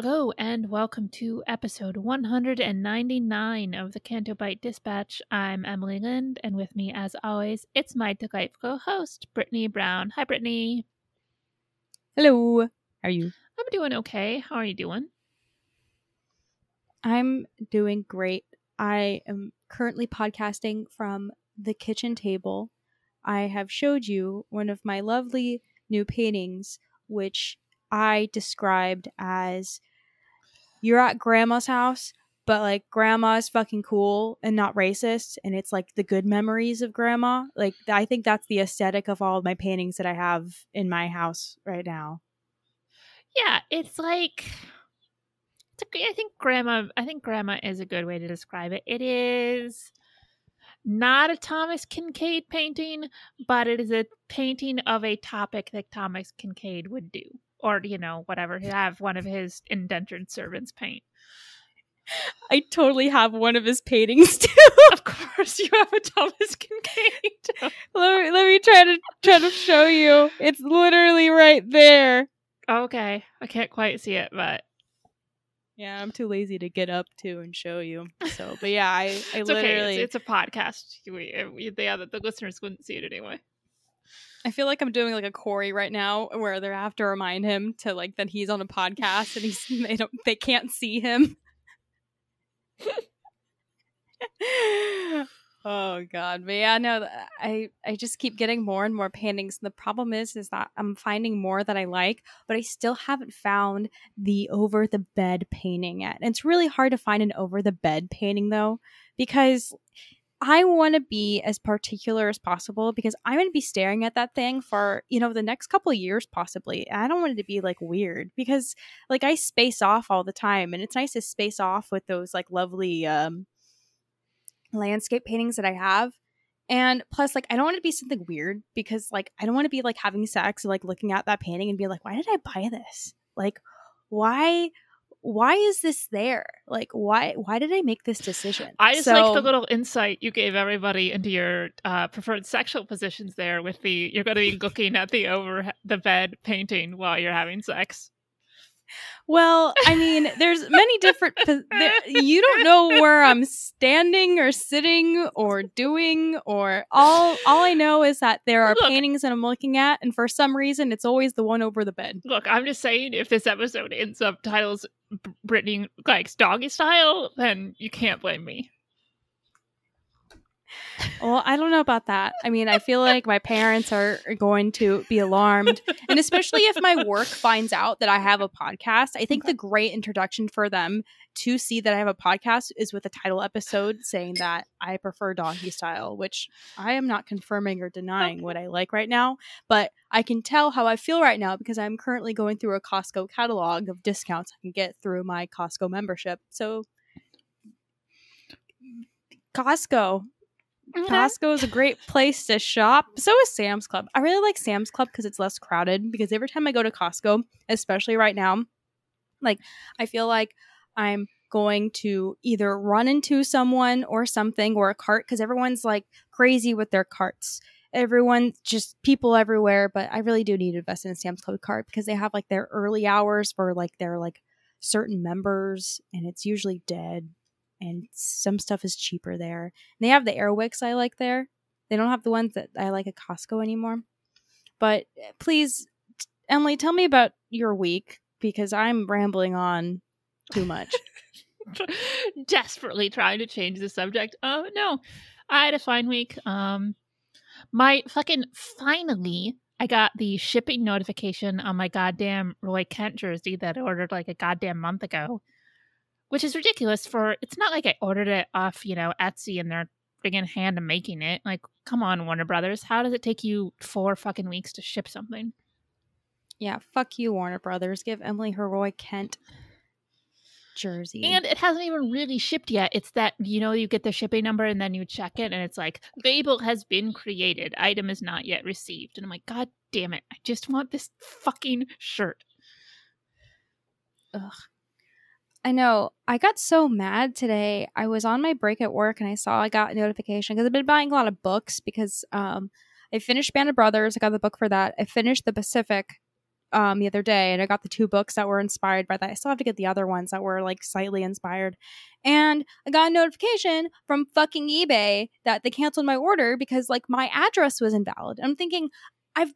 Hello, and welcome to episode 199 of the Canto Bight Dispatch. I'm Emily Lind, and with me, as always, it's my delightful host, Brittany Brown. Hi, Brittany. Hello. How are you? I'm doing okay. How are you doing? I'm doing great. I am currently podcasting from the kitchen table. I have showed you one of my lovely new paintings, which I described as you're at grandma's house, but like grandma's fucking cool and not racist, and it's like the good memories of grandma. Like I think that's the aesthetic of all of my paintings that I have in my house right now. Yeah, it's like I think grandma. I think grandma is a good way to describe it. It is not a Thomas Kinkade painting, but it is a painting of a topic that Thomas Kinkade would do or you know whatever have one of his indentured servants paint I totally have one of his paintings too. of course, you have a Thomas Kinkade. let me let me try to try to show you. It's literally right there. Okay, I can't quite see it, but yeah, I'm too lazy to get up to and show you. So, but yeah, I I it's literally okay. It's, it's a podcast. We, we, yeah, the, the listeners wouldn't see it anyway. I feel like I'm doing like a Corey right now, where they have to remind him to like that he's on a podcast and he's they don't they can't see him. oh god, but yeah, no, I I just keep getting more and more paintings. And the problem is, is that I'm finding more that I like, but I still haven't found the over the bed painting yet. And it's really hard to find an over the bed painting though, because I want to be as particular as possible because I'm going to be staring at that thing for, you know, the next couple of years possibly. I don't want it to be like weird because like I space off all the time and it's nice to space off with those like lovely um landscape paintings that I have. And plus like I don't want it to be something weird because like I don't want to be like having sex or like looking at that painting and be like, "Why did I buy this?" Like why why is this there? Like, why why did I make this decision? I just so, like the little insight you gave everybody into your uh, preferred sexual positions there. With the you're going to be looking at the over the bed painting while you're having sex. Well, I mean, there's many different. There, you don't know where I'm standing or sitting or doing or all. All I know is that there are look, paintings that I'm looking at, and for some reason, it's always the one over the bed. Look, I'm just saying, if this episode in subtitles Brittany likes doggy style, then you can't blame me. Well, I don't know about that. I mean, I feel like my parents are going to be alarmed. And especially if my work finds out that I have a podcast, I think the great introduction for them to see that I have a podcast is with a title episode saying that I prefer doggy style, which I am not confirming or denying what I like right now, but I can tell how I feel right now because I'm currently going through a Costco catalog of discounts I can get through my Costco membership. So Costco, Mm-hmm. Costco is a great place to shop. So is Sam's Club. I really like Sam's Club because it's less crowded. Because every time I go to Costco, especially right now, like I feel like I'm going to either run into someone or something or a cart because everyone's like crazy with their carts. everyone just people everywhere but i really do need to invest in a sam's club card because they have like their early hours for like their like certain members and it's usually dead and some stuff is cheaper there. And they have the airwicks i like there. They don't have the ones that i like at costco anymore. But eh, please emily tell me about your week because i'm rambling on too much. Desperately trying to change the subject. Oh no, I had a fine week. Um, my fucking finally, I got the shipping notification on my goddamn Roy Kent jersey that I ordered like a goddamn month ago, which is ridiculous. For it's not like I ordered it off, you know, Etsy and they're friggin' hand making it. Like, come on, Warner Brothers, how does it take you four fucking weeks to ship something? Yeah, fuck you, Warner Brothers. Give Emily her Roy Kent jersey. And it hasn't even really shipped yet. It's that, you know, you get the shipping number and then you check it and it's like, label has been created. Item is not yet received. And I'm like, God damn it. I just want this fucking shirt. Ugh. I know. I got so mad today. I was on my break at work and I saw I got a notification because I've been buying a lot of books because um I finished Band of Brothers. I got the book for that. I finished The Pacific um the other day and I got the two books that were inspired by that. I still have to get the other ones that were like slightly inspired. And I got a notification from fucking eBay that they canceled my order because like my address was invalid. I'm thinking I've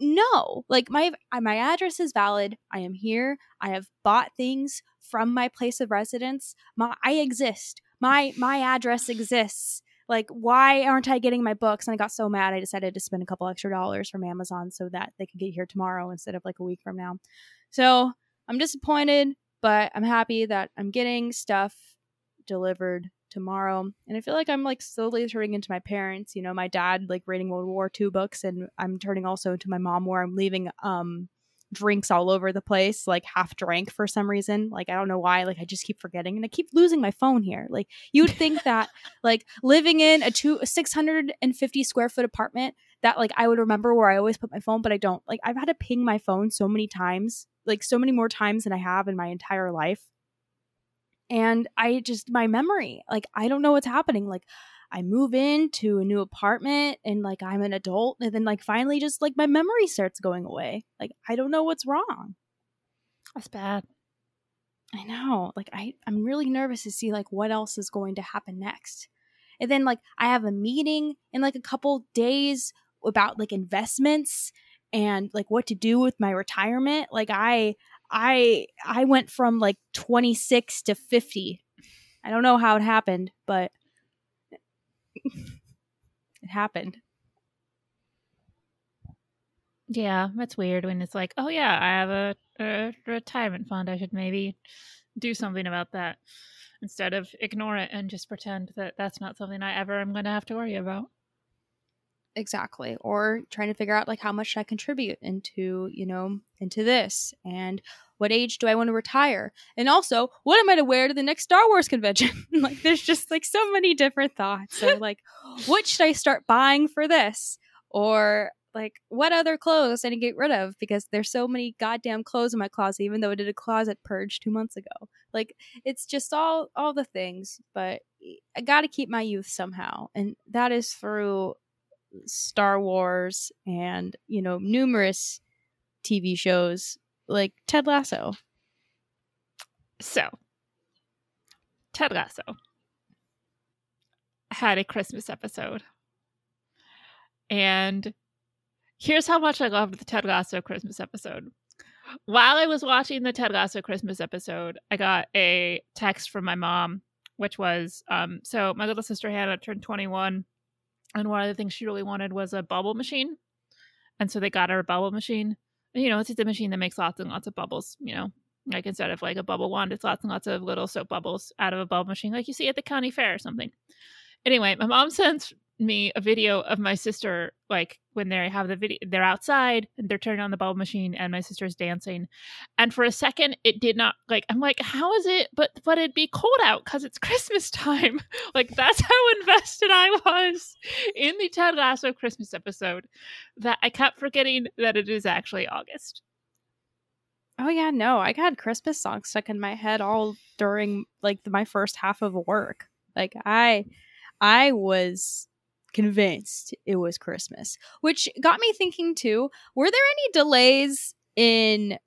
no, like my uh, my address is valid. I am here. I have bought things from my place of residence. My I exist. My my address exists like why aren't i getting my books and i got so mad i decided to spend a couple extra dollars from amazon so that they could get here tomorrow instead of like a week from now so i'm disappointed but i'm happy that i'm getting stuff delivered tomorrow and i feel like i'm like slowly turning into my parents you know my dad like reading world war ii books and i'm turning also into my mom where i'm leaving um drinks all over the place, like half drank for some reason. Like I don't know why. Like I just keep forgetting, and I keep losing my phone here. Like you would think that, like living in a two six hundred and fifty square foot apartment, that like I would remember where I always put my phone, but I don't. Like I've had to ping my phone so many times, like so many more times than I have in my entire life. And I just my memory, like I don't know what's happening. Like I move into a new apartment and like I'm an adult and then like finally just like my memory starts going away. Like I don't know what's wrong. That's bad. I know. Like I I'm really nervous to see like what else is going to happen next. And then like I have a meeting in like a couple days about like investments and like what to do with my retirement. Like I I I went from like 26 to 50. I don't know how it happened, but it happened. Yeah, that's weird when it's like, oh yeah, I have a, a retirement fund. I should maybe do something about that instead of ignore it and just pretend that that's not something I ever am going to have to worry about. Exactly. Or trying to figure out like how much I contribute into, you know, into this and what age do I want to retire? And also, what am I to wear to the next Star Wars convention? like, there's just like so many different thoughts. So, like, what should I start buying for this? Or, like, what other clothes I need to get rid of? Because there's so many goddamn clothes in my closet, even though I did a closet purge two months ago. Like, it's just all all the things. But I got to keep my youth somehow, and that is through Star Wars and you know numerous TV shows like Ted Lasso. So, Ted Lasso had a Christmas episode. And here's how much I loved the Ted Lasso Christmas episode. While I was watching the Ted Lasso Christmas episode, I got a text from my mom, which was um, so my little sister Hannah turned 21, and one of the things she really wanted was a bubble machine. And so they got her a bubble machine you know, it's a machine that makes lots and lots of bubbles, you know. Like instead of like a bubble wand, it's lots and lots of little soap bubbles out of a bubble machine, like you see at the county fair or something. Anyway, my mom sends me a video of my sister like when they have the video they're outside and they're turning on the bubble machine and my sister's dancing. And for a second it did not like i'm like how is it but but it'd be cold out because it's christmas time. Like that's how invested i was in the ted lasso christmas episode that i kept forgetting that it is actually august. Oh yeah, no, I got Christmas songs stuck in my head all during like my first half of work. Like I, I was convinced it was Christmas, which got me thinking too. Were there any delays in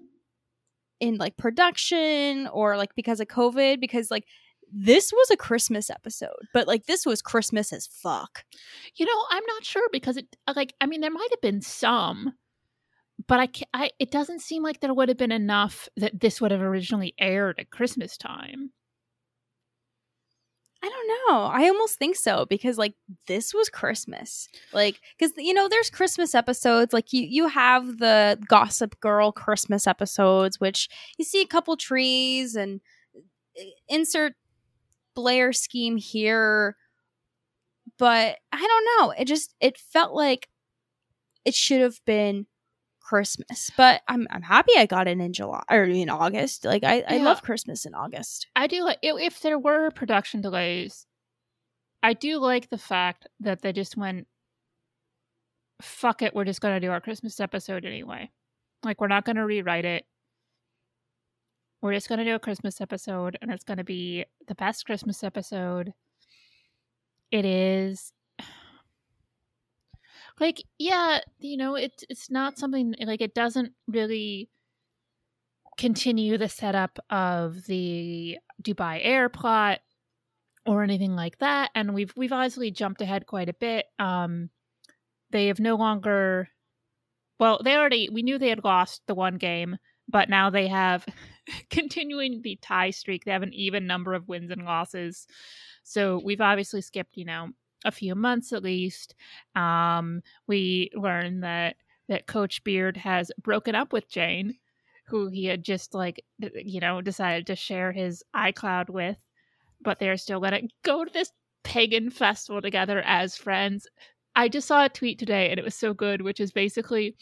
in like production or like because of COVID? Because like this was a Christmas episode, but like this was Christmas as fuck. You know, I'm not sure because it uh, like I mean there might have been some, but I, I it doesn't seem like there would have been enough that this would have originally aired at Christmas time. I don't know. I almost think so because like this was Christmas. Like cuz you know there's Christmas episodes like you you have the Gossip Girl Christmas episodes which you see a couple trees and uh, insert Blair scheme here but I don't know. It just it felt like it should have been Christmas. But I'm I'm happy I got it in July or in August. Like I, I Yeah. love Christmas in August. I do like if, if there were production delays, I do like the fact that they just went fuck it, we're just going to do our Christmas episode anyway. Like we're not going to rewrite it. We're just going to do a Christmas episode and it's going to be the best Christmas episode. It is like yeah, you know, it's it's not something like it doesn't really continue the setup of the Dubai Air plot or anything like that. And we've we've obviously jumped ahead quite a bit. Um, they have no longer. Well, they already we knew they had lost the one game, but now they have continuing the tie streak. They have an even number of wins and losses. So we've obviously skipped, you know, a few months at least. Um, we learned that that Coach Beard has broken up with Jane, who he had just like you know decided to share his iCloud with, but they're still gonna go to this pagan festival together as friends. I just saw a tweet today and it was so good, which is basically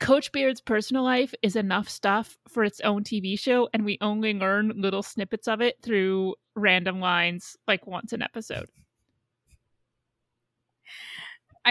Coach Beard's personal life is enough stuff for its own TV show, and we only learn little snippets of it through random lines like once an episode.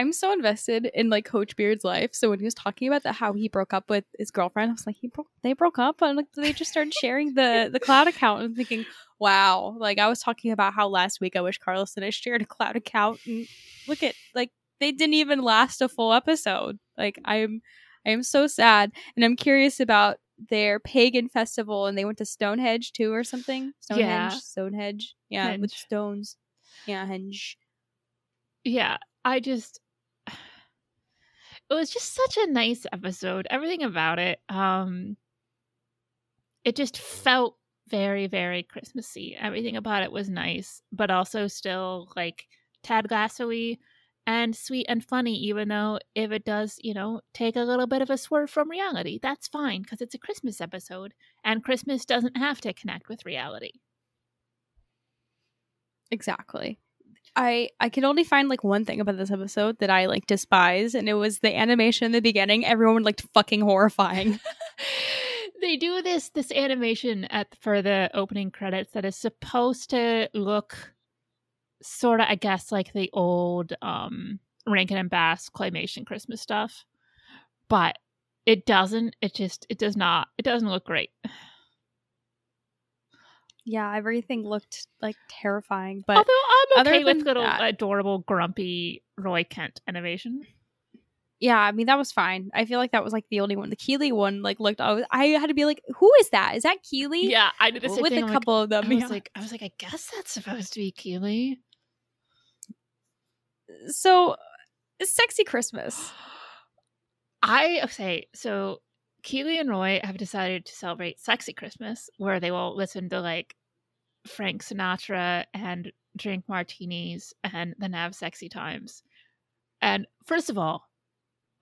I'm so invested in like Coach Beard's life. So when he was talking about that, how he broke up with his girlfriend, I was like, he broke, they broke up, and like they just started sharing the the cloud account. And thinking, wow, like I was talking about how last week I wish Carlos and I shared a cloud account, and look at like they didn't even last a full episode. Like I'm, I am so sad, and I'm curious about their pagan festival, and they went to Stonehenge too, or something. Stonehenge, Yeah. Stonehenge, yeah, with stones, yeah, henge. yeah i just it was just such a nice episode everything about it um it just felt very very christmassy everything about it was nice but also still like Ted Lasso-y and sweet and funny even though if it does you know take a little bit of a swerve from reality that's fine because it's a christmas episode and christmas doesn't have to connect with reality Exactly. I I could only find like one thing about this episode that I like despise, and it was the animation in the beginning. Everyone looked fucking horrifying. they do this this animation at for the opening credits that is supposed to look sort of i guess like the old um rankin and bass claymation christmas stuff but it doesn't it just it does not it doesn't look great yeah, everything looked like terrifying. But although i'm okay with little that- adorable grumpy roy kent animation yeah, I mean that was fine. I feel like that was like the only one. The Keeley one like looked. I, was, I had to be like, who is that? Is that Keeley? yeah i did the same with thing, a I'm like- couple of them. I was yeah. like, I was like, I guess that's supposed to be Keeley. so sexy Christmas. I okay, so Keeley and Roy have decided to celebrate Sexy Christmas, where they will listen to like Frank Sinatra and drink martinis and then have sexy times. And first of all,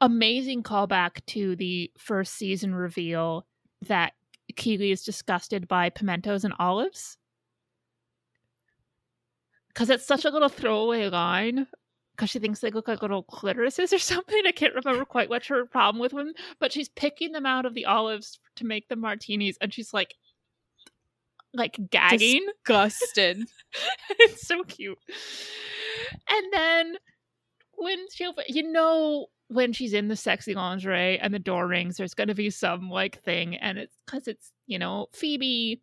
amazing callback to the first season reveal that Keeley is disgusted by pimentos and olives. Because it's such a little throwaway line because she thinks they look like little clitorises or something. I can't remember quite what her problem with them, but she's picking them out of the olives to make the martinis, and she's like, like gagging. Disgusted. it's so cute. And then when she, you know, when she's in the sexy lingerie and the door rings, there's going to be some like thing, and it's because it's you know Phoebe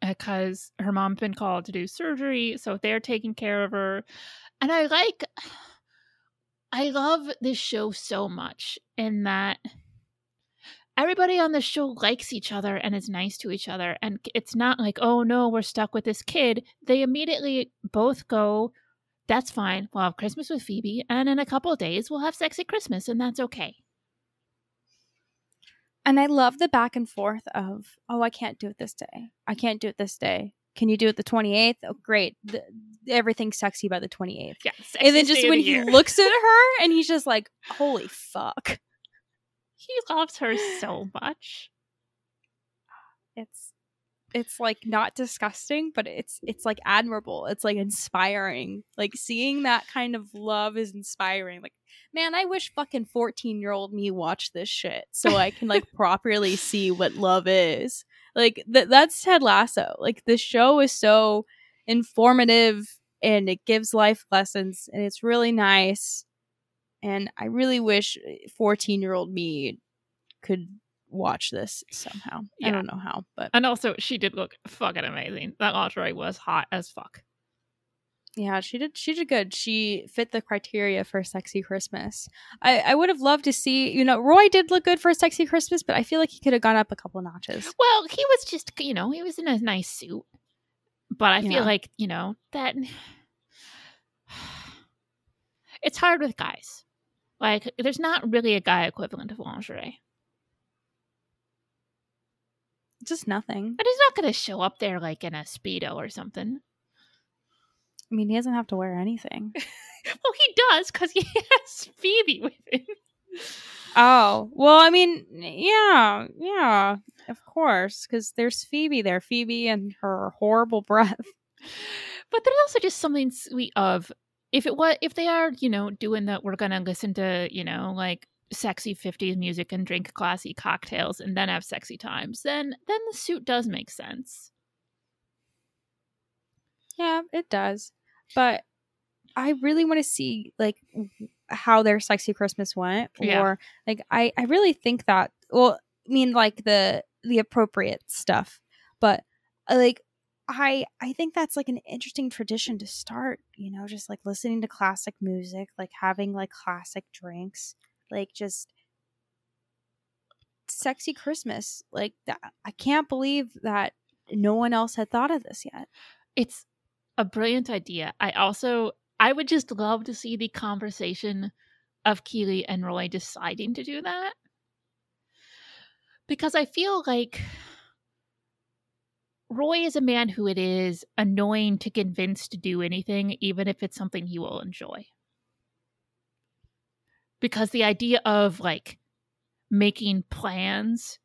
uh, because her mom's been called to do surgery, so they're taking care of her. And I like I love this show so much in that everybody on the show likes each other and is nice to each other and it's not like, "Oh no, we're stuck with this kid." They immediately both go, "That's fine. We'll have Christmas with Phoebe and in a couple of days we'll have sexy Christmas and that's okay." And I love the back and forth of, oh, I can't do it this day. I can't do it this day. Can you do it the 28th? Oh, great. The, everything's sexy by the 28th. Yeah. And then just when the he looks at her and he's just like, holy fuck. he loves her so much. It's it's like not disgusting, but it's it's like admirable. It's like inspiring. Like seeing that kind of love is inspiring. Like, man, I wish fucking 14 year old me watched this shit so I can like properly see what love is. Like th- that's Ted Lasso. Like the show is so informative and it gives life lessons and it's really nice. And I really wish uh, 14 year old me could watch this somehow. I don't know how, but And also, she did look fucking amazing. That lingerie was hot as fuck. yeah, she did. She did good. She fit the criteria for sexy Christmas. I I would have loved to see. You know, Roy did look good for sexy Christmas, but I feel like he could have gone up a couple notches. Well, he was just, you know, he was in a nice suit. But I feel like, you know, that it's hard with guys. Like, there's not really a guy equivalent of lingerie. Just nothing. But he's not going to show up there like in a Speedo or something. I mean, he doesn't have to wear anything. Well, he does because he has Phoebe with him. Oh well, I mean, yeah, yeah, of course, because there's Phoebe there. Phoebe and her horrible breath. But there's also just something sweet of if it was if they are you know doing that we're gonna listen to you know like sexy 50s music and drink classy cocktails and then have sexy times then then the suit does make sense Yeah, it does. But I really want to see like how their sexy Christmas went Yeah. or like I I really think that well, I mean like the the appropriate stuff. But uh, like I I think that's like an interesting tradition to start, you know, just like listening to classic music, like having like classic drinks, like just sexy Christmas. Like that I can't believe that no one else had thought of this yet. it's a brilliant idea i also i would just love to see the conversation of keeley and roy deciding to do that because i feel like roy is a man who it is annoying to convince to do anything even if it's something he will enjoy because the idea of like making plans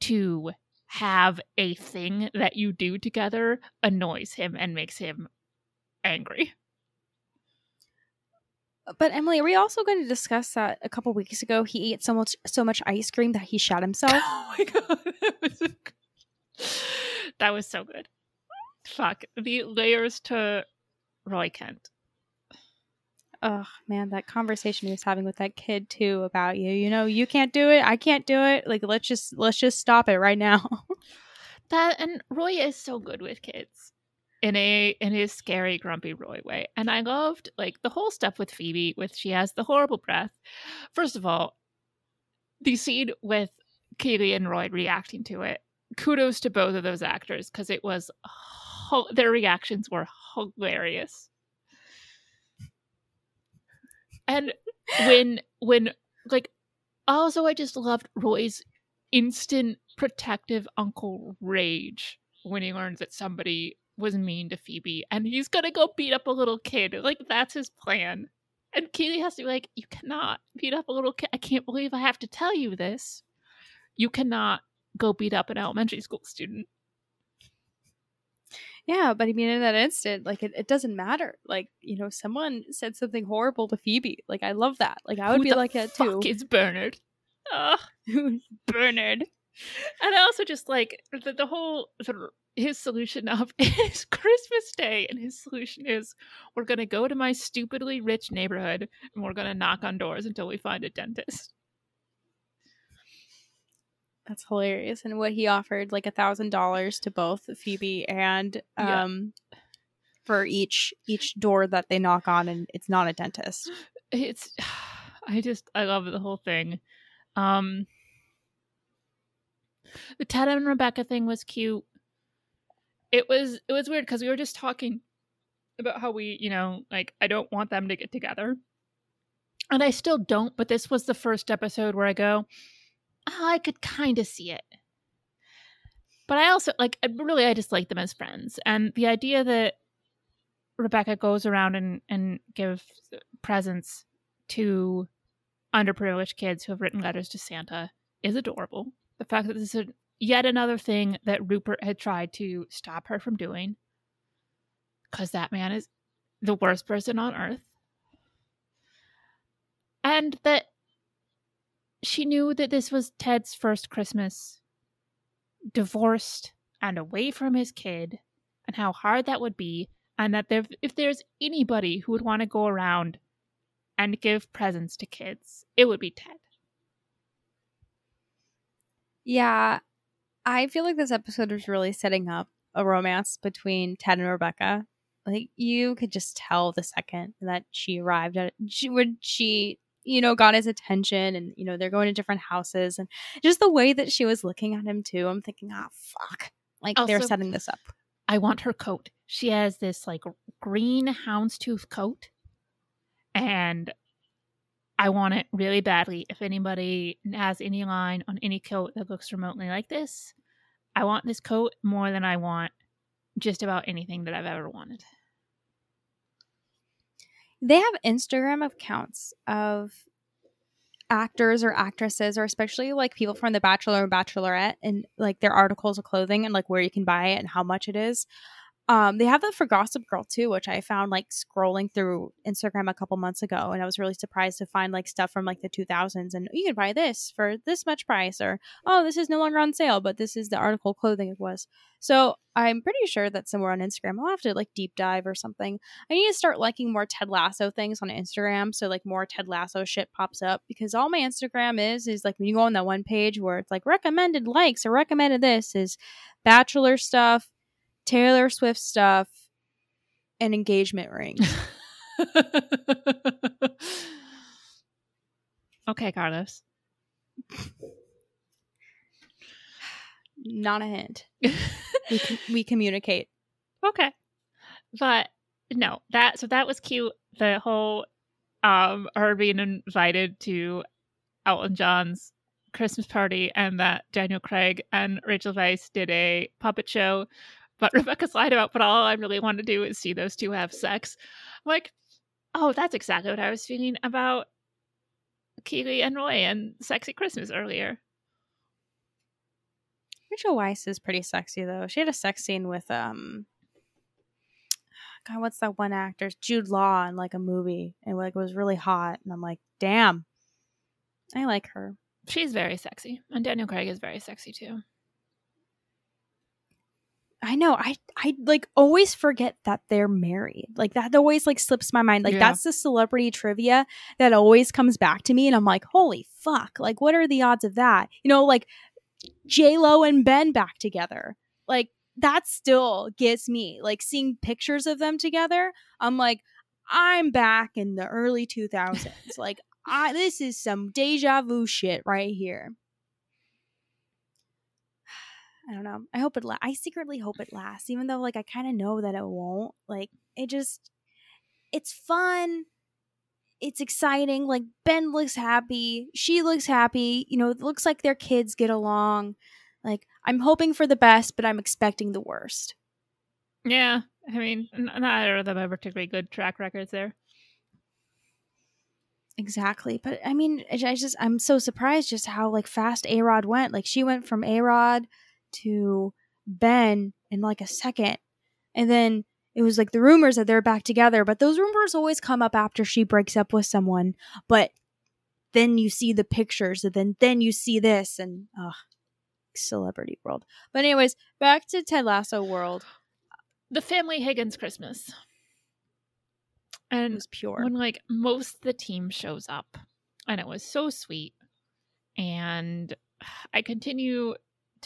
to have a thing that you do together annoys him and makes him angry. But Emily, are we also going to discuss that a couple weeks ago he ate so much so much ice cream that he shot himself? Oh my god, that was, so good. that was so good. Fuck the layers to Roy Kent. oh man, that conversation he was having with that kid too about you. You know, you can't do it, I can't do it. Like let's just let's just stop it right now. That and Roy is so good with kids in a in his scary grumpy Roy way. And I loved like the whole stuff with Phoebe with she has the horrible breath. First of all, the scene with Katie and Roy reacting to it. Kudos to both of those actors because it was their reactions were hilarious. And when when like also I just loved Roy's instant protective uncle rage when he learns that somebody was mean to Phoebe and he's gonna go beat up a little kid. Like that's his plan. And Keely has to be like, You cannot beat up a little kid. I can't believe I have to tell you this. You cannot go beat up an elementary school student. yeah, but I mean in that instant, like it, it doesn't matter. Like, you know, someone said something horrible to Phoebe. Like I love that. Like I would Who be the like that too. is Bernard? Ugh. Bernard. And I also just like the, the whole sort of his solution of it's Christmas Day, and his solution is we're gonna go to my stupidly rich neighborhood and we're gonna knock on doors until we find a dentist. That's hilarious. And what he offered, like a thousand dollars to both Phoebe and Yeah. um for each each door that they knock on and it's not a dentist. it's I just I love the whole thing. Um the Ted and Rebecca thing was cute. It was it was weird because we were just talking about how we, you know, like I don't want them to get together. And I still don't, but this was the first episode where I go, oh, I could kind of see it. But I also like I- really I just like them as friends. And the idea that Rebecca goes around and and gives presents to underprivileged kids who have written letters to Santa is adorable. The fact that this is yet another thing that Rupert had tried to stop her from doing, because that man is the worst person on earth. And that she knew that this was Ted's first Christmas, divorced and away from his kid, and how hard that would be, and that there, if there's anybody who would want to go around and give presents to kids, it would be Ted. Yeah. I feel like this episode was really setting up a romance between Ted and Rebecca. Like you could just tell the second that she arrived at she when she you know got his attention and you know they're going to different houses and just the way that she was looking at him too. I'm thinking, ah, fuck. Like they're setting this up. I want her coat. She has this like green houndstooth coat, and I want it really badly. If anybody has any line on any coat that looks remotely like this, I want this coat more than I want just about anything that I've ever wanted. They have Instagram accounts of actors or actresses or especially like people from the bachelor and bachelorette and like their articles of clothing and like where you can buy it and how much it is um they have that for gossip girl too which i found like scrolling through instagram a couple months ago and i was really surprised to find like stuff from like the 2000s and you can buy this for this much price or oh this is no longer on sale but this is the article clothing it was so i'm pretty sure that somewhere on instagram i'll have to like deep dive or something I need to start liking more Ted Lasso things on Instagram. So like more Ted Lasso shit pops up because all my Instagram is is like when you go on that one page where it's like recommended likes or recommended this is Bachelor stuff, Taylor Swift stuff, and engagement rings. okay, Carlos. Not a hint. We com- we communicate. okay but no that so that was cute the whole um her being invited to elton john's christmas party and that daniel craig and rachel weisz did a puppet show but rebecca's lied about but all i really want to do is see those two have sex I'm like oh that's exactly what i was feeling about keeley and roy and sexy christmas earlier Rachel Weisz is pretty sexy though. She had a sex scene with um God, what's that one actor? Jude Law in like a movie and like it was really hot. And I'm like, damn. I like her. she's very sexy and daniel craig is very sexy too I know. I I like always forget that they're married. Like that always like slips my mind. Like Yeah. that's the celebrity trivia that always comes back to me and I'm like, "Holy fuck. Like what are the odds of that?" You know, like J Lo and Ben back together. Like that still gets me. Like seeing pictures of them together, I'm like, I'm back in the early 2000s. like I this is some deja vu shit right here. I don't know. I hope it. La- I secretly hope it lasts, even though like I kind of know that it won't. Like it just, it's fun. It's exciting. Like Ben looks happy. She looks happy. You know, it looks like their kids get along. Like I'm hoping for the best, but I'm expecting the worst. Yeah, I mean, neither of them have particularly good track records there. Exactly. But I mean, I I just I'm so surprised just how like fast A Rod went. Like she went from A Rod to Ben in like a second. And then it was like the rumors that they're back together, but those rumors always come up after she breaks up with someone. But then you see the pictures and then then you see this and ugh celebrity world. But anyways, back to Ted Lasso world. The family Higgins Christmas. and It was pure. when like most of the team shows up, and it was so sweet. And I continue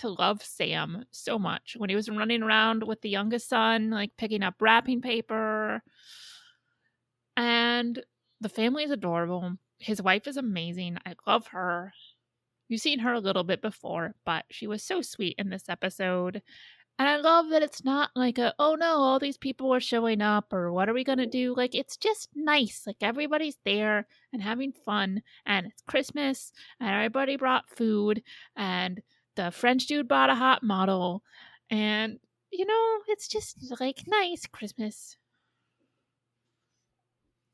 to love Sam so much. When he was running around with the youngest son, like picking up wrapping paper. And the family is adorable. His wife is amazing. I love her. You've seen her a little bit before, but she was so sweet in this episode. And I love that it's not like a, oh no, all these people are showing up or what are we going to do? Like, it's just nice. Like, everybody's there and having fun. And it's Christmas and everybody brought food and the French dude bought a hot model. And, you know, it's just like nice Christmas.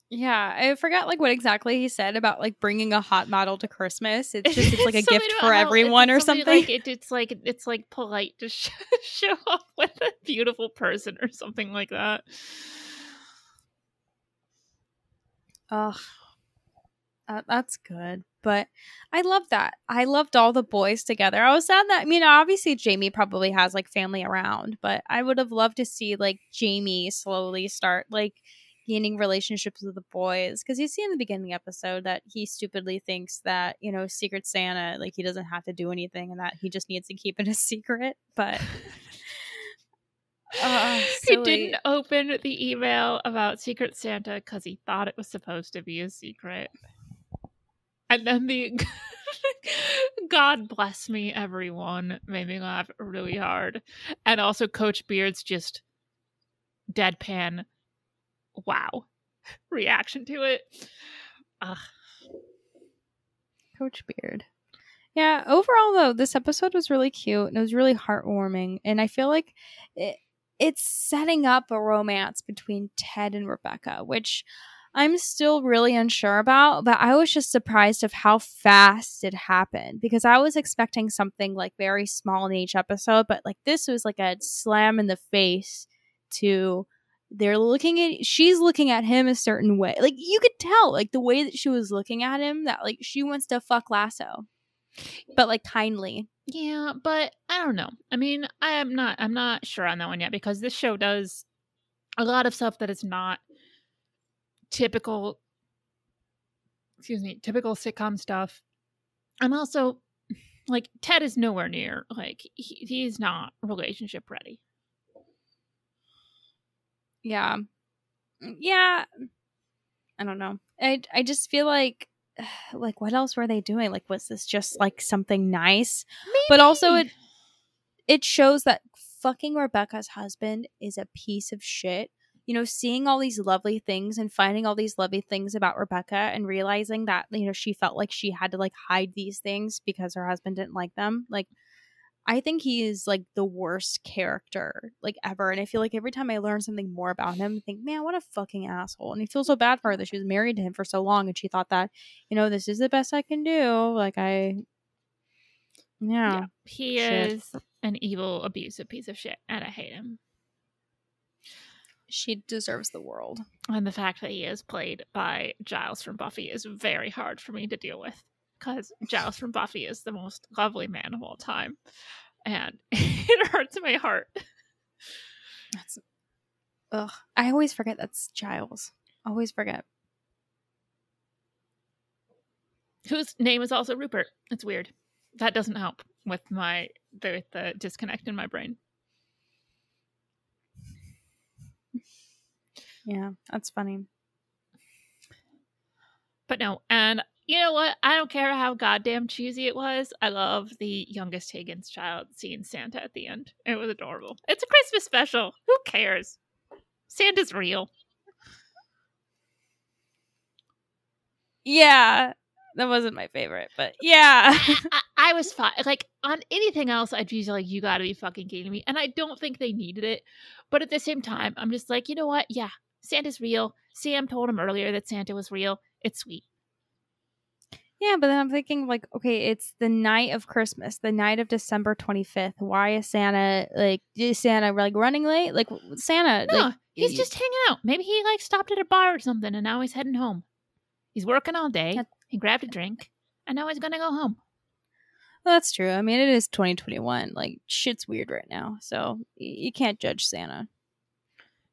Yeah, I forgot like what exactly he said about like bringing a hot model to Christmas. It's just it's like a gift for everyone or something. Like, it, it's like it's like polite to sh- show off with a beautiful person or something like that. Ugh, uh, that's good. But I love that. I loved all the boys together. I was sad that I mean, obviously Jamie probably has like family around, but I would have loved to see like Jamie slowly start like gaining relationships with the boys because you see in the beginning episode that he stupidly thinks that you know secret santa like he doesn't have to do anything and that he just needs to keep it a secret but uh, he didn't open the email about secret santa because he thought it was supposed to be a secret and then the god bless me everyone made me laugh really hard and also coach beard's just deadpan wow reaction to it. Ugh. Coach Beard. Yeah, overall though, this episode was really cute and it was really heartwarming, and I feel like it, it's setting up a romance between Ted and Rebecca, which I'm still really unsure about, but I was just surprised of how fast it happened because I was expecting something like very small in each episode, but like this was like a slam in the face to they're looking at she's looking at him a certain way. Like you could tell like the way that she was looking at him that like she wants to fuck lasso but like kindly. Yeah but i don't know. I mean i am not i'm not sure on that one yet because this show does a lot of stuff that is not typical excuse me typical sitcom stuff i'm also like ted is nowhere near like he, he's not relationship ready yeah. Mm, yeah. I don't know. I I just feel like like what else were they doing? Like was this just like something nice? Maybe. But also it it shows that fucking Rebecca's husband is a piece of shit. You know, seeing all these lovely things and finding all these lovely things about Rebecca and realizing that, you know, she felt like she had to like hide these things because her husband didn't like them. Like I think he is like the worst character like ever. And I feel like every time I learn something more about him, I think, man, what a fucking asshole. And I feel so bad for her that she was married to him for so long and she thought that, you know, this is the best I can do. Like I Yeah. yeah he shit. is an evil, abusive piece of shit, and I hate him. She deserves the world. And the fact that he is played by Giles from Buffy is very hard for me to deal with because Giles from Buffy is the most lovely man of all time, and it hurts my heart. That's ugh. I always forget that's Giles. Always forget. Whose name is also Rupert. It's weird. That doesn't help with my the the disconnect in my brain. Yeah, that's funny. But no, and you know what? I don't care how goddamn cheesy it was. I love the youngest Higgins child seeing Santa at the end. It was adorable. It's a Christmas special. Who cares? Santa's real. Yeah, that wasn't my favorite, but yeah, I, I, was fine. Like on anything else, I'd be like, "You got to be fucking kidding me!" And I don't think they needed it, but at the same time, I'm just like, you know what? Yeah, Santa's real. Sam told him earlier that Santa was real. It's sweet. Yeah, but then I'm thinking like, okay, it's the night of Christmas, the night of December 25th. Why is Santa like is Santa like running late? Like Santa, no, like, he's just hanging out. Maybe he like stopped at a bar or something, and now he's heading home. He's working all day. He grabbed a drink, and now he's gonna go home. Well, that's true. I mean, it is 2021. Like shit's weird right now, so you can't judge Santa.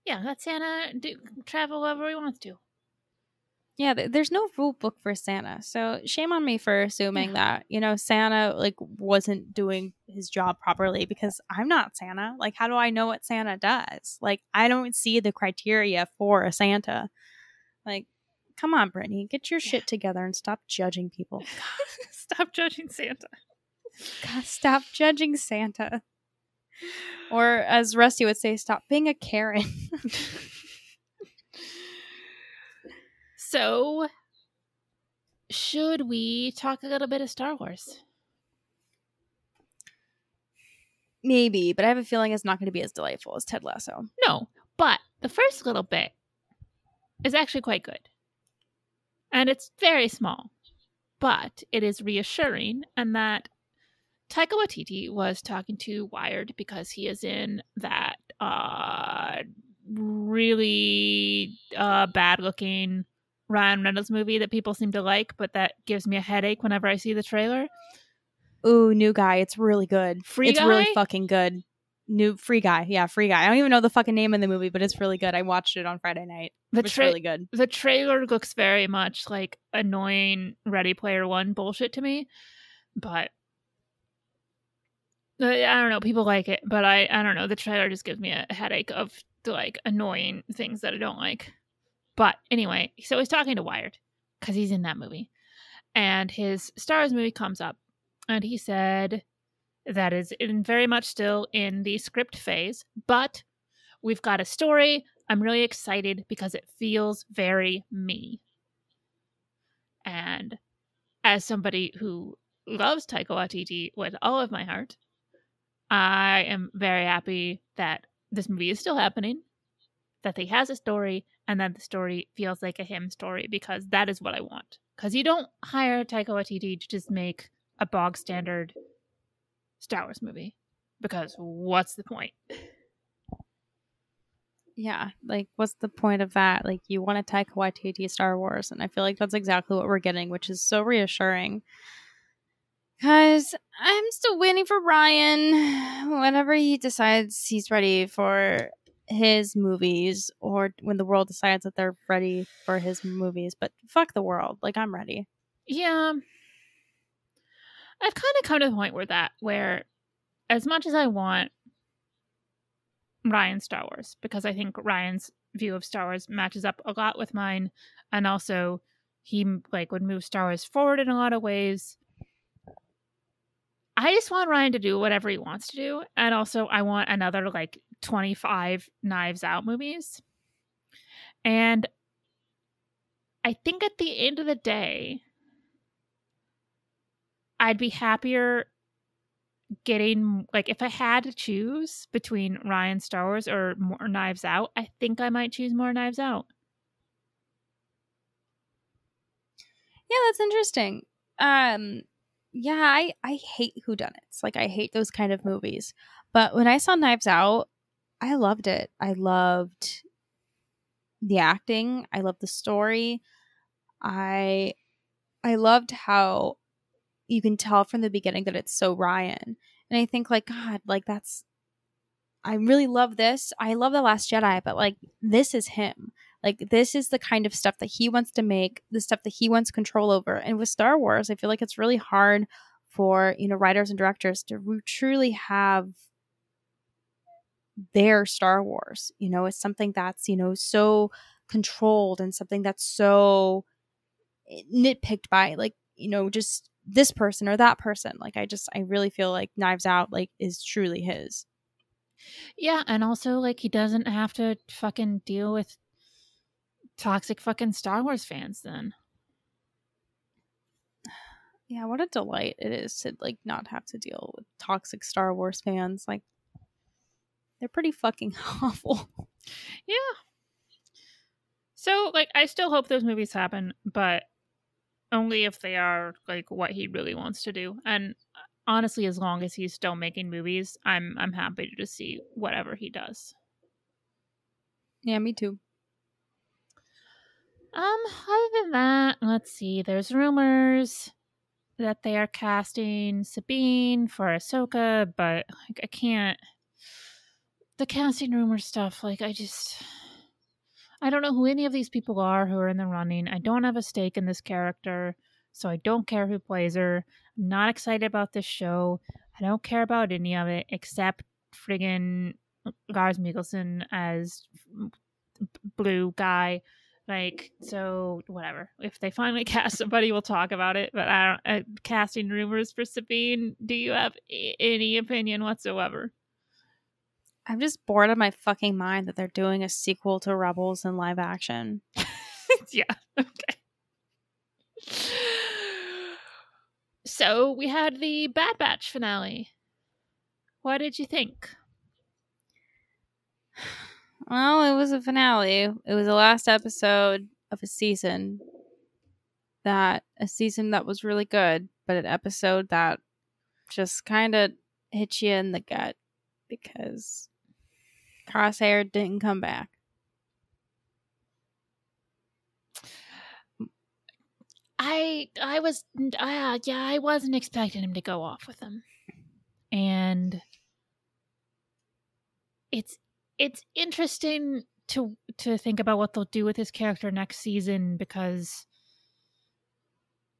Yeah, let Santa do, travel wherever he wants to. Yeah, there's no rule book for Santa. So shame on me for assuming Yeah. that, you know, Santa like wasn't doing his job properly because I'm not Santa. Like how do I know what Santa does? Like I don't see the criteria for a Santa. Like come on, Brittany, get your shit together and stop judging people. Stop judging Santa. God, stop judging Santa. Or as Rusty would say, stop being a Karen. So, should we talk a little bit of Star Wars? Maybe, but I have a feeling it's not going to be as delightful as Ted Lasso. No, but the first little bit is actually quite good. And it's very small, but it is reassuring and that Taika Waititi was talking to Wired because he is in that uh really uh bad looking Ryan Reynolds movie that people seem to like, but that gives me a headache whenever I see the trailer. Ooh, new guy. It's really good. Free it's really fucking good. New free guy. Yeah, free guy. I don't even know the fucking name of the movie, but it's really good. I watched it on Friday night. The It's tra- really good. the trailer looks very much like annoying Ready Player One bullshit to me, but Uh, I don't know. People like it, but I I don't know. The trailer just gives me a headache of the like annoying things that I don't like. But anyway, so he's talking to Wired because he's in that movie, and his Star Wars movie comes up, and he said that is in very much still in the script phase, but we've got a story. I'm really excited because it feels very me. And as somebody who loves Taika Waititi with all of my heart, I am very happy that this movie is still happening, that he has a story, and that the story feels like a him story because that is what I want. Because you don't hire Taika Waititi to just make a bog standard Star Wars movie. Because what's the point? Yeah, like what's the point of that? Like you want to Taika Waititi Star Wars, and I feel like that's exactly what we're getting, which is so reassuring. Cause I'm still waiting for Ryan. Whenever he decides he's ready for his movies, or when the world decides that they're ready for his movies. But fuck the world. Like I'm ready. Yeah. I've kind of come to the point where that, where as much as I want Ryan's Star Wars, because I think Ryan's view of Star Wars matches up a lot with mine, and also he like would move Star Wars forward in a lot of ways. I just want Ryan to do whatever he wants to do, and also I want another like twenty five Knives Out movies, and I think at the end of the day, I'd be happier getting like if I had to choose between Ryan Star Wars or more Knives Out, I think I might choose more Knives Out. Yeah, that's interesting. Um, yeah, I I hate whodunits. Like I hate those kind of movies. But when I saw Knives Out, I loved it. I loved the acting. I loved the story. I I loved how you can tell from the beginning that it's so Ryan. And I think like God, like that's I really love this. I love The Last Jedi, but like this is him. Like this is the kind of stuff that he wants to make, the stuff that he wants control over. And with Star Wars, I feel like it's really hard for, you know, writers and directors to re- truly have their Star Wars. You know, it's something that's, you know, so controlled and something that's so nitpicked by like, you know, just this person or that person. Like I just I really feel like Knives Out like is truly his. Yeah, and also like he doesn't have to fucking deal with toxic fucking Star Wars fans then. Yeah, what a delight it is to like not have to deal with toxic Star Wars fans. Like they're pretty fucking awful. Yeah. So like I still hope those movies happen, but only if they are like what he really wants to do. And uh, honestly, as long as he's still making movies, I'm I'm happy to just see whatever he does. Yeah, me too. Um, other than that, let's see. There's rumors that they are casting Sabine for Ahsoka, but like I can't. The casting rumor stuff, like I just, I don't know who any of these people are who are in the running. I don't have a stake in this character, so I don't care who plays her. I'm not excited about this show. I don't care about any of it except friggin' Lars Mikkelsen as blue guy. Like, so whatever. If they finally cast somebody, we'll talk about it. But I don't. Uh, casting rumors for Sabine. Do you have any opinion whatsoever? I'm just bored of my fucking mind that they're doing a sequel to Rebels in live action. yeah. Okay. So we had the Bad Batch finale. What did you think? Well, it was a finale. It was the last episode of a season that a season that was really good, but an episode that just kind of hit you in the gut because Crosshair didn't come back. I I was uh, yeah I wasn't expecting him to go off with them, and it's it's interesting to to think about what they'll do with his character next season because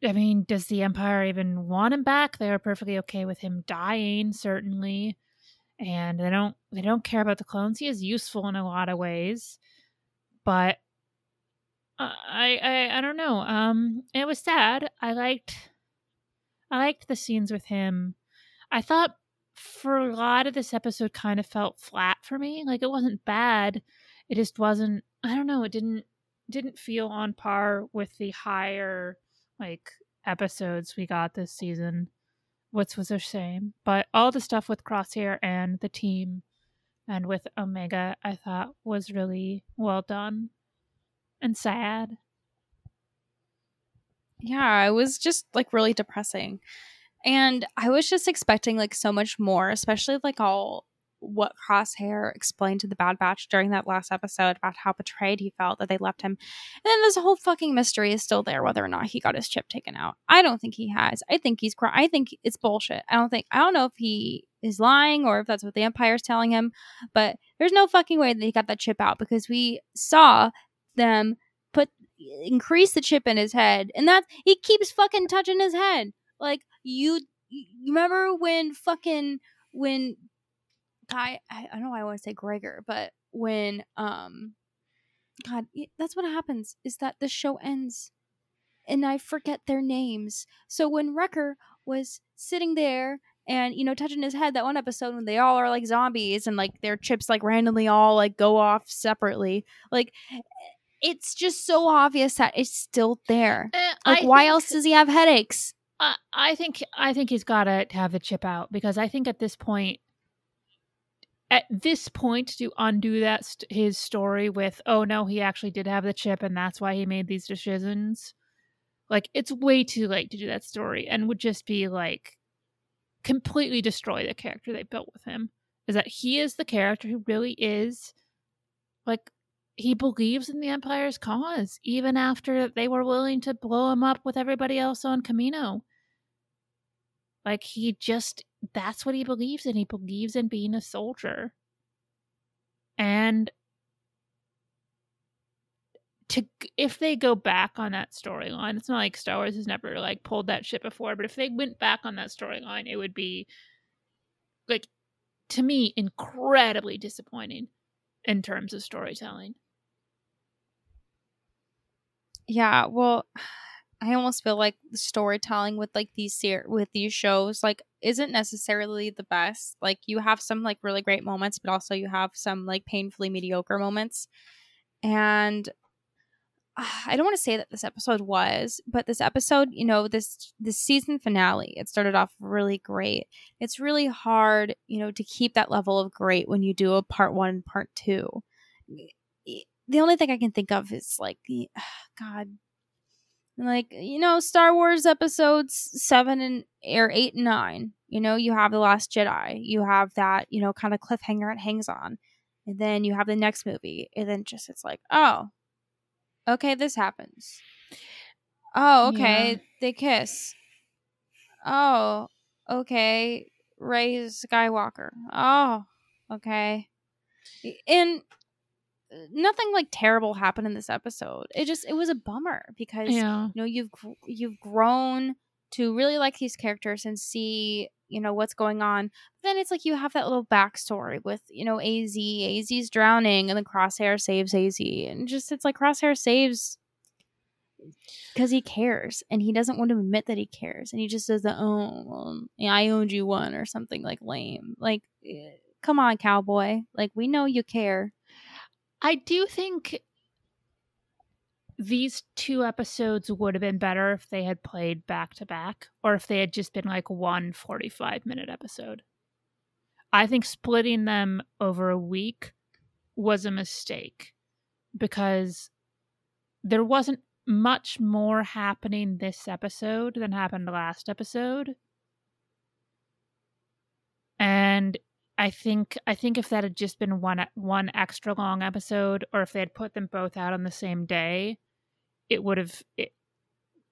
I mean, does the Empire even want him back? They are perfectly okay with him dying, certainly, and they don't they don't care about the clones. He is useful in a lot of ways, but I I I don't know. Um, it was sad. I liked I liked the scenes with him. I thought for a lot of this episode kind of felt flat for me. Like it wasn't bad. It just wasn't I don't know, it didn't didn't feel on par with the higher like episodes we got this season, which was a shame. But all the stuff with Crosshair and the team and with Omega I thought was really well done and sad. Yeah, it was just like really depressing. And I was just expecting like so much more, especially like all what Crosshair explained to the Bad Batch during that last episode about how betrayed he felt that they left him. And then this whole fucking mystery is still there whether or not he got his chip taken out. I don't think he has. I think he's I think it's bullshit. I don't think I don't know if he is lying or if that's what the Empire's telling him, but there's no fucking way that he got that chip out because we saw them put increase the chip in his head and that he keeps fucking touching his head. Like you, you remember when fucking when guy I, I don't know why I want to say Gregor, but when um God, that's what happens is that the show ends and I forget their names. So when Wrecker was sitting there and you know touching his head that one episode when they all are like zombies and like their chips like randomly all like go off separately like it's just so obvious that it's still there Uh, like I why think- else does he have headaches I, think I think he's got to have the chip out because I think at this point, at this point, to undo that st- his story with oh no, he actually did have the chip and that's why he made these decisions. Like it's way too late to do that story and would just be like completely destroy the character they built with him. Is that he is the character who really is like he believes in the Empire's cause, even after they were willing to blow him up with everybody else on Camino. Like he just that's what he believes in. He believes in being a soldier. And to if they go back on that storyline, it's not like Star Wars has never like pulled that shit before, but if they went back on that storyline, it would be like to me incredibly disappointing in terms of storytelling. yeah well i almost feel like the storytelling with like these ser- with these shows like isn't necessarily the best. Like you have some like really great moments but also you have some like painfully mediocre moments. And uh, i don't want to say that this episode was but this episode you know this this season finale it started off really great. It's really hard you know to keep that level of great when you do a part one and part two. The only thing I can think of is like the God, like you know, Star Wars episodes seven and or eight and nine. You know, you have the Last Jedi. You have that you know kind of cliffhanger it hangs on, and then you have the next movie, and then just it's like, oh, okay, this happens. Oh, okay, Yeah. they kiss. Oh, okay, Rey Skywalker. Oh, okay, and nothing like terrible happened in this episode. It just it was a bummer because Yeah. you know you've you've grown to really like these characters and see you know what's going on. then it's like you have that little backstory with you know Az. Az's drowning and then Crosshair saves Az, and just it's like Crosshair saves because he cares and he doesn't want to admit that he cares and he just says that oh well, I owned you one or something like lame. Like, eh, come on, cowboy. Like we know you care. I do think these two episodes would have been better if they had played back to back or if they had just been like one 45 minute episode. I think splitting them over a week was a mistake because there wasn't much more happening this episode than happened last episode. And I think I think if that had just been one one extra long episode, or if they had put them both out on the same day, it would have it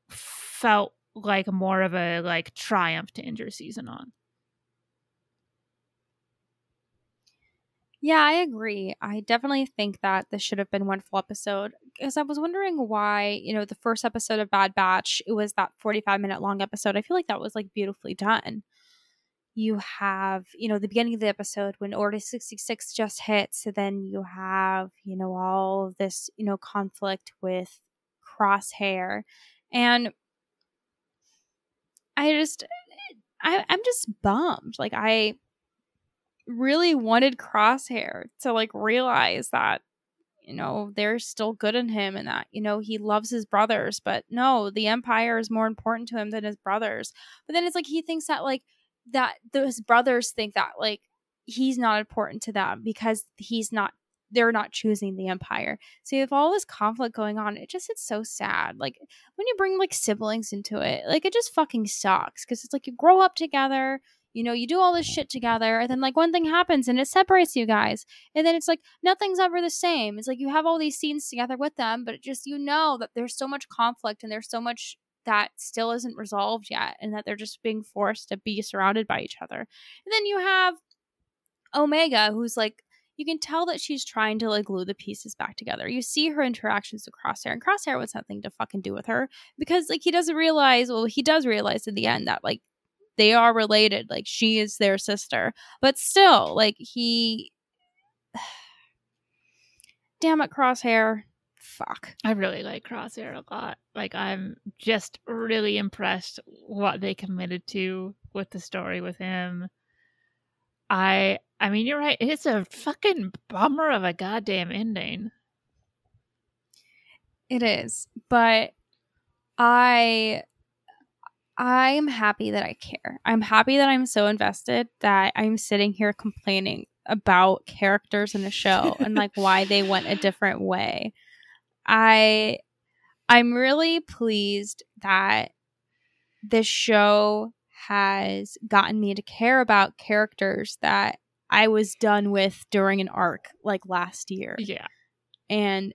felt like more of a like triumph to end your season on. Yeah, I agree. I definitely think that this should have been one full episode because I was wondering why, you know, the first episode of Bad Batch, it was that 45 minute long episode. I feel like that was like beautifully done. You have, you know, the beginning of the episode when Order 66 just hits, then you have, you know, all of this, you know, conflict with Crosshair. And I just, I, I'm just bummed. Like, I, really wanted Crosshair to like realize that you know there's still good in him and that you know he loves his brothers but no the empire is more important to him than his brothers but then it's like he thinks that like that those brothers think that like he's not important to them because he's not they're not choosing the empire so you have all this conflict going on it just it's so sad like when you bring like siblings into it like it just fucking sucks because it's like you grow up together you know, you do all this shit together, and then like one thing happens and it separates you guys. And then it's like nothing's ever the same. It's like you have all these scenes together with them, but just you know that there's so much conflict and there's so much that still isn't resolved yet, and that they're just being forced to be surrounded by each other. And then you have Omega, who's like you can tell that she's trying to like glue the pieces back together. You see her interactions with Crosshair, and Crosshair wants nothing to fucking do with her because like he doesn't realize. Well, he does realize in the end that like they are related like she is their sister but still like he damn it crosshair fuck I really like Crosshair a lot. Like I'm just really impressed what they committed to with the story with him. I I mean you're right, it's a fucking bummer of a goddamn ending. it is but i i'm happy that i care i'm happy that i'm so invested that i'm sitting here complaining about characters in the show and like why they went a different way i i'm really pleased that this show has gotten me to care about characters that i was done with during an arc like last year Yeah. and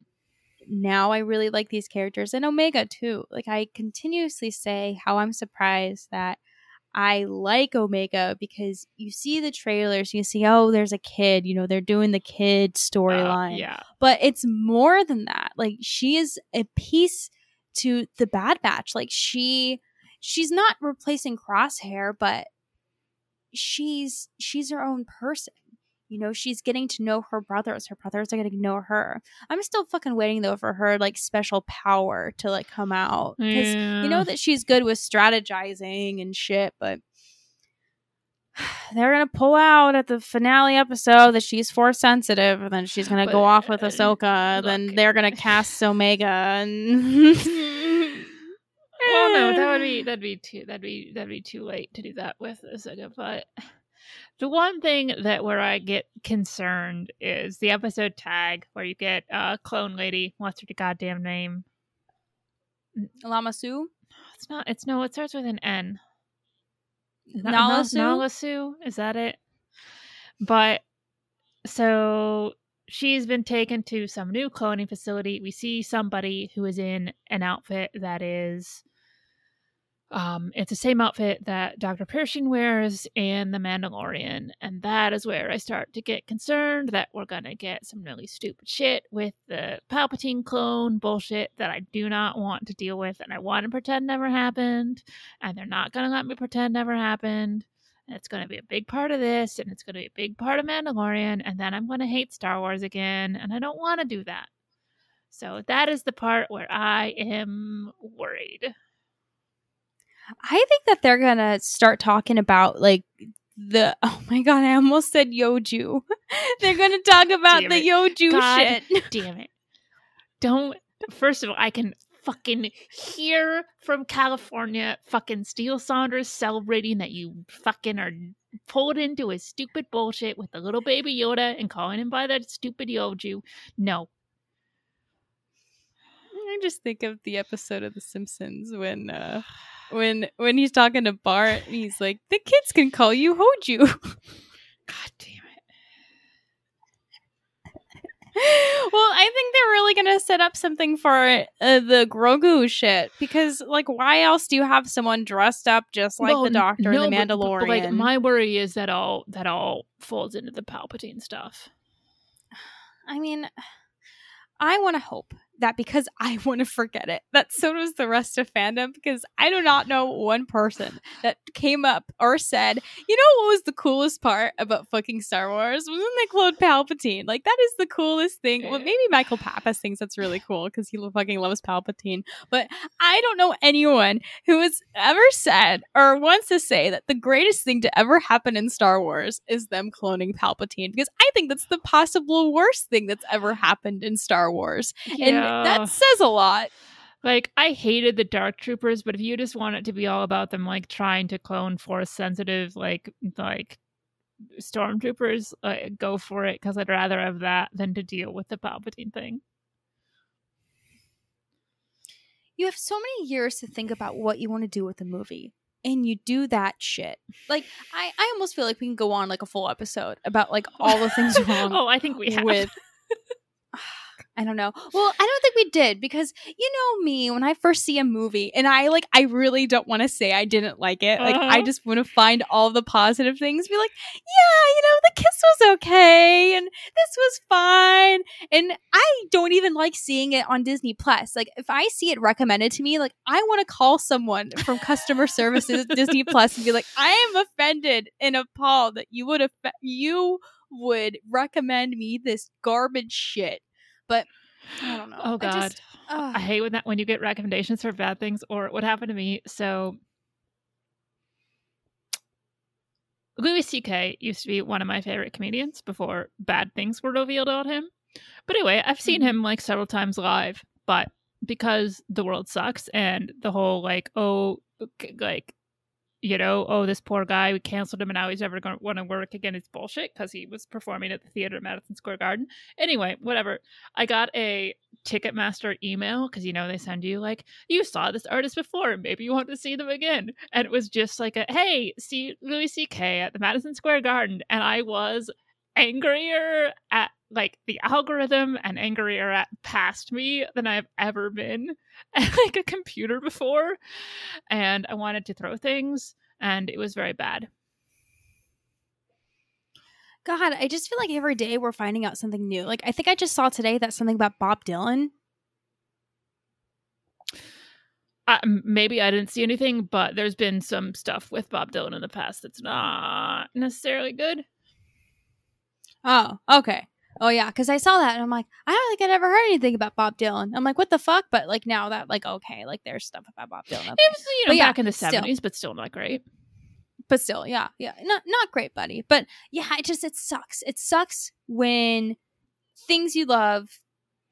now I really like these characters and Omega too. Like I continuously say how I'm surprised that I like Omega because you see the trailers, you see oh there's a kid, you know, they're doing the kid Uh, storyline. yeah. But it's more than that. Like she is a piece to the Bad Batch. Like she she's not replacing Crosshair, but she's she's her own person. You know, she's getting to know her brothers. Her brothers are getting to know her. I'm still fucking waiting though for her like special power to like come out because you know that she's good with strategizing and shit, but they're gonna pull out at the finale episode that she's force sensitive, and then she's gonna But, go off with uh, Ahsoka. then look. they're gonna cast Omega, and well, no, that would be that'd be too that'd be that'd be too late to do that with Ahsoka. But the one thing that where I get concerned is the episode tag where you get uh clone lady. What's her goddamn name? Lama Su. It's not. It's no. It starts with an N. Na- Nala Na- Nala Su? Is that it? But so she's been taken to some new cloning facility. We see somebody who is in an outfit that is Um, it's the same outfit that Dr. Pershing wears in The Mandalorian, and that is where I start to get concerned that we're gonna get some really stupid shit with the Palpatine clone bullshit that I do not want to deal with, and I want to pretend never happened, and they're not gonna let me pretend never happened. And it's gonna be a big part of this, and it's gonna be a big part of Mandalorian, and then I'm gonna hate Star Wars again, and I don't want to do that. So that is the part where I am worried. I think that they're gonna start talking about like the oh my god, I almost said Yoju. they're gonna talk about Damn the it. Yoju God shit. Damn it. Don't first of all, I can fucking hear from California fucking Steel Saunders celebrating that you fucking are pulled into his stupid bullshit with the little baby Yoda and calling him by that stupid Yoju. No. I just think of the episode of The Simpsons when uh when when he's talking to Bart he's like, the kids can call you Hoju. God damn it. well, I think they're really gonna set up something for uh, the Grogu shit because, like, why else do you have someone dressed up just like Well, the Doctor no, in the but- but- Mandalorian? But, like my worry is that all that all folds into the Palpatine stuff. I mean, I want to hope that because I want to forget it, that so does the rest of fandom. Because I do not know one person that came up or said, you know, what was the coolest part about fucking Star Wars was when they cloned Palpatine. Like that is the coolest thing. Well, maybe Michael Pappas thinks that's really cool because he fucking loves Palpatine. But I don't know anyone who has ever said or wants to say that the greatest thing to ever happen in Star Wars is them cloning Palpatine because I think that's the possible worst thing that's ever happened in Star Wars. And that says a lot. Like I hated the Dark Troopers, but if you just want it to be all about them like trying to clone force sensitive like like stormtroopers, uh, go for it because I'd rather have that than to deal with the Palpatine thing. You have so many years to think about what you want to do with the movie. And you do that shit. Like I, I almost feel like we can go on like a full episode about like all the things wrong oh, I think we have. with I don't know. Well, I don't think we did because you know me when I first see a movie and I like I really don't want to say I didn't like it. Like I Uh-huh. just want to find all the positive things. Be like, yeah, you know, the kiss was okay and this was fine. And I don't even like seeing it on Disney Plus. Like if I see it recommended to me, like I want to call someone from customer services at Disney Plus and be like, I am offended and appalled that you would have you would recommend me this garbage shit. But I don't know. Oh I God. just- ugh. I hate when that when you get recommendations for bad things or what happened to me. So Louis C.K. used to be one of my favorite comedians before bad things were revealed about him. But anyway, I've seen Mhm. him like several times live, but because the world sucks and the whole like oh like you know oh this poor guy we canceled him and now he's never going to want to work again is bullshit because he was performing at the theater at Madison Square Garden. Anyway, whatever. I got a Ticketmaster email because you know they send you like you saw this artist before, maybe you want to see them again, and it was just like a hey, see Louis C.K. at the Madison Square Garden, and I was angrier at like the algorithm and angrier at past me than I've ever been at like a computer before, and I wanted to throw things, and it was very bad. God, I just feel like every day we're finding out something new. Like I think I just saw today that something about Bob Dylan. Uh, maybe I didn't see anything, but there's been some stuff with Bob Dylan in the past that's not necessarily good. Oh, okay. Oh yeah, because I saw that and I'm like, I don't think I'd ever heard anything about Bob Dylan. I'm like, what the fuck? But like now that like okay, like there's stuff about Bob Dylan. It was, you know, But yeah, back in the 70s, but still not great. but still, yeah, yeah, not not great, buddy. But yeah, it just it sucks. It sucks when things you love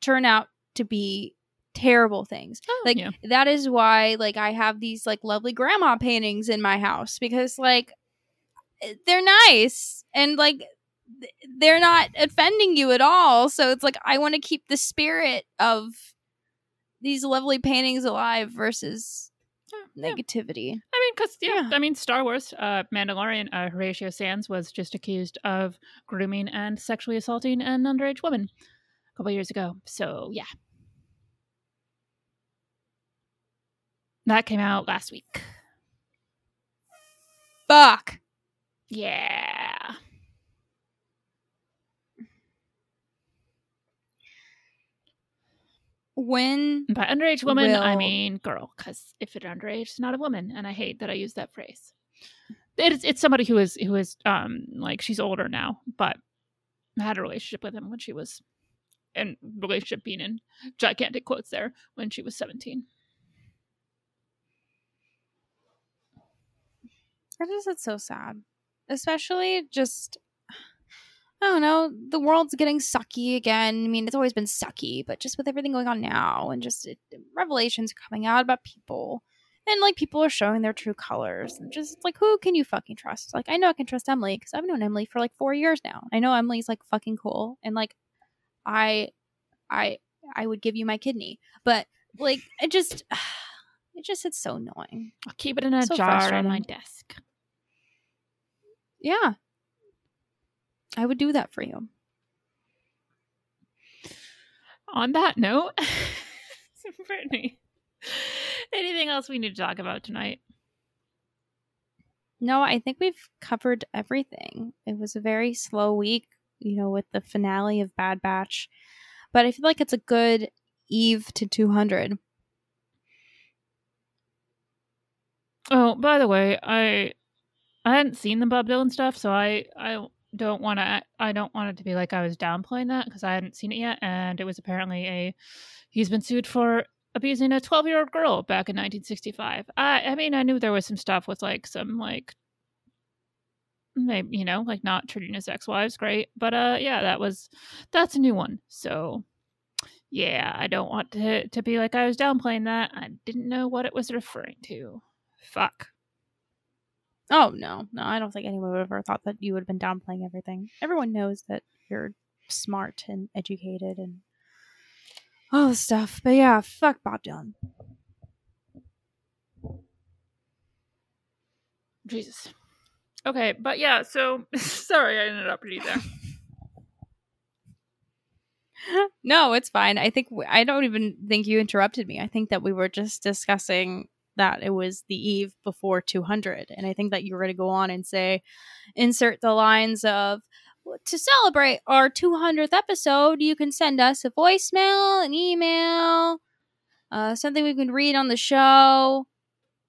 turn out to be terrible things. Oh, like yeah. that is why like I have these like lovely grandma paintings in my house because like eh, they're nice and like they're not offending you at all. So it's like I want to keep the spirit of these lovely paintings alive versus Yeah. negativity. I mean, because yeah, Yeah. I mean, Star Wars, uh, Mandalorian, uh, Horatio Sanz was just accused of grooming and sexually assaulting an underage woman a couple years ago. So yeah, that came out last week. Fuck. Yeah. When By underage woman, I mean girl, because if it's underage, it's not a woman, and I hate that I use that phrase. It's it's somebody who is who is um like she's older now, but I had a relationship with him when she was, and relationship being in gigantic quotes there when she was seventeen. I just it's so sad. Especially just I don't know, the world's getting sucky again. I mean, it's always been sucky, but just with everything going on now and just it, revelations coming out about people and like people are showing their true colors and just like who can you fucking trust? Like I know I can trust Emily because I've known Emily for like 4 years now. I know Emily's like fucking cool and like I I I would give you my kidney. But like it just it just it's so annoying. I'll keep it in a So jar on my desk. Yeah. I would do that for you. On that note, Brittany, anything else we need to talk about tonight? No, I think we've covered everything. It was a very slow week, you know, with the finale of Bad Batch. But I feel like it's a good eve to 200. Oh, by the way, I I hadn't seen the Bob Dylan stuff, so I I don't want to I don't want it to be like I was downplaying that because I hadn't seen it yet, and it was apparently a he's been sued for abusing a 12 year old girl back in 1965. I I mean I knew there was some stuff with like some like maybe you know like not treating his ex wives great, but uh yeah that was that's a new one. So yeah, I don't want to to be like I was downplaying that. I didn't know what it was referring to. Fuck. Oh, no. No, I don't think anyone would have ever thought that you would have been downplaying everything. Everyone knows that you're smart and educated and all this stuff. But yeah, fuck Bob Dylan. Jesus. Okay, but yeah, so sorry I interrupted you there. no, it's fine. I think I don't even think you interrupted me. I think that we were just discussing that it was the eve before 200, and I think that you were going to go on and say, insert the lines of to celebrate our 200th episode. You can send us a voicemail, an email, uh, something we can read on the show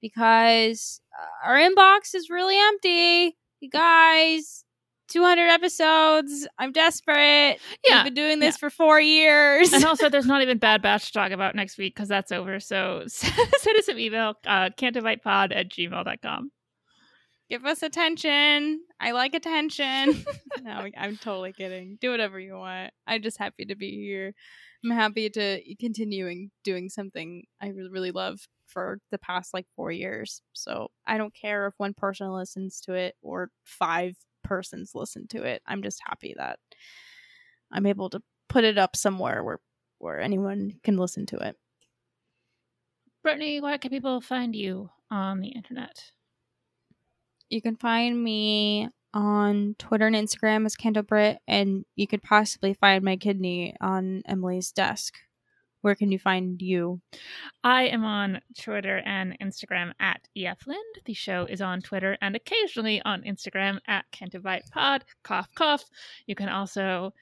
because uh, our inbox is really empty. You guys, 200 episodes. I'm desperate. Yeah, We've been doing this for four years. and also, there's not even Bad Batch to talk about next week because that's over. So send us an email, uh, cantobightpod at gmail.com. Give us attention. I like attention. no, I'm totally kidding. Do whatever you want. I'm just happy to be here. I'm happy to continuing doing something I really, really love for the past like four years. So I don't care if one person listens to it or five persons listen to it. I'm just happy that I'm able to put it up somewhere where where anyone can listen to it. Brittany, where can people find you on the internet? You can find me on Twitter and Instagram as Canto Brit, and you could possibly find my kidney on Emily's desk. Where can you find you? I am on Twitter and Instagram at EFLind. The show is on Twitter and occasionally on Instagram at CantoBightPod. Cough, cough. You can also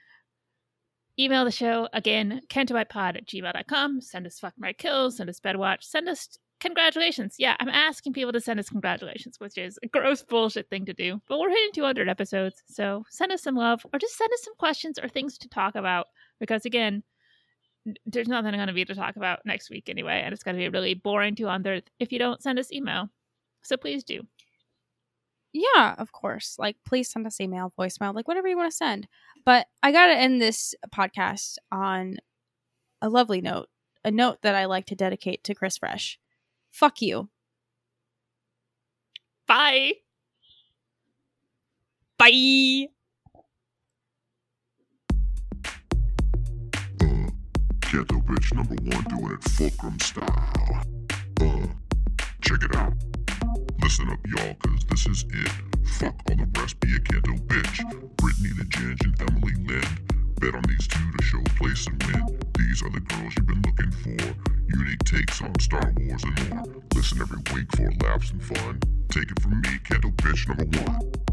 email the show again, cantobightpod at gmail.com. Send us fuck my kills, send us bedwatch, send us congratulations. Yeah, I'm asking people to send us congratulations, which is a gross bullshit thing to do. But we're hitting 200 episodes, so send us some love or just send us some questions or things to talk about. Because again, there's nothing going to be to talk about next week anyway, and it's going to be really boring to on there if you don't send us email. So please do. Yeah, of course. Like, please send us email, voicemail, like whatever you want to send. But I got to end this podcast on a lovely note, a note that I like to dedicate to Chris Fresh. Fuck you. Bye. Bye. Ghetto bitch number one doing it fulcrum style. Uh, check it out. Listen up, y'all, cause this is it. Fuck all the rest, be a Canto bitch. Brittany the Ginge and Emily Lind. Bet on these two to show place and win. These are the girls you've been looking for. Unique takes on Star Wars and more. Listen every week for laughs and fun. Take it from me, Candle Bitch number one.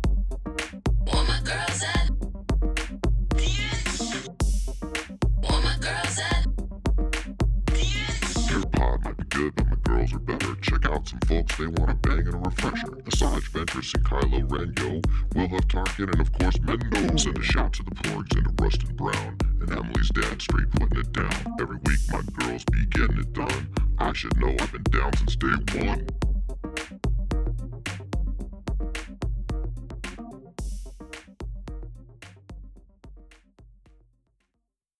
Some folks, they want a bang and a refresher. Asajj Ventress and Kylo Ren, yo. We'll have Tarkin and of course Mando. Send a shout to the Porgs and to Rustin Brown. And Emily's dad straight putting it down. Every week my girls be getting it done. I should know I've been down since day one.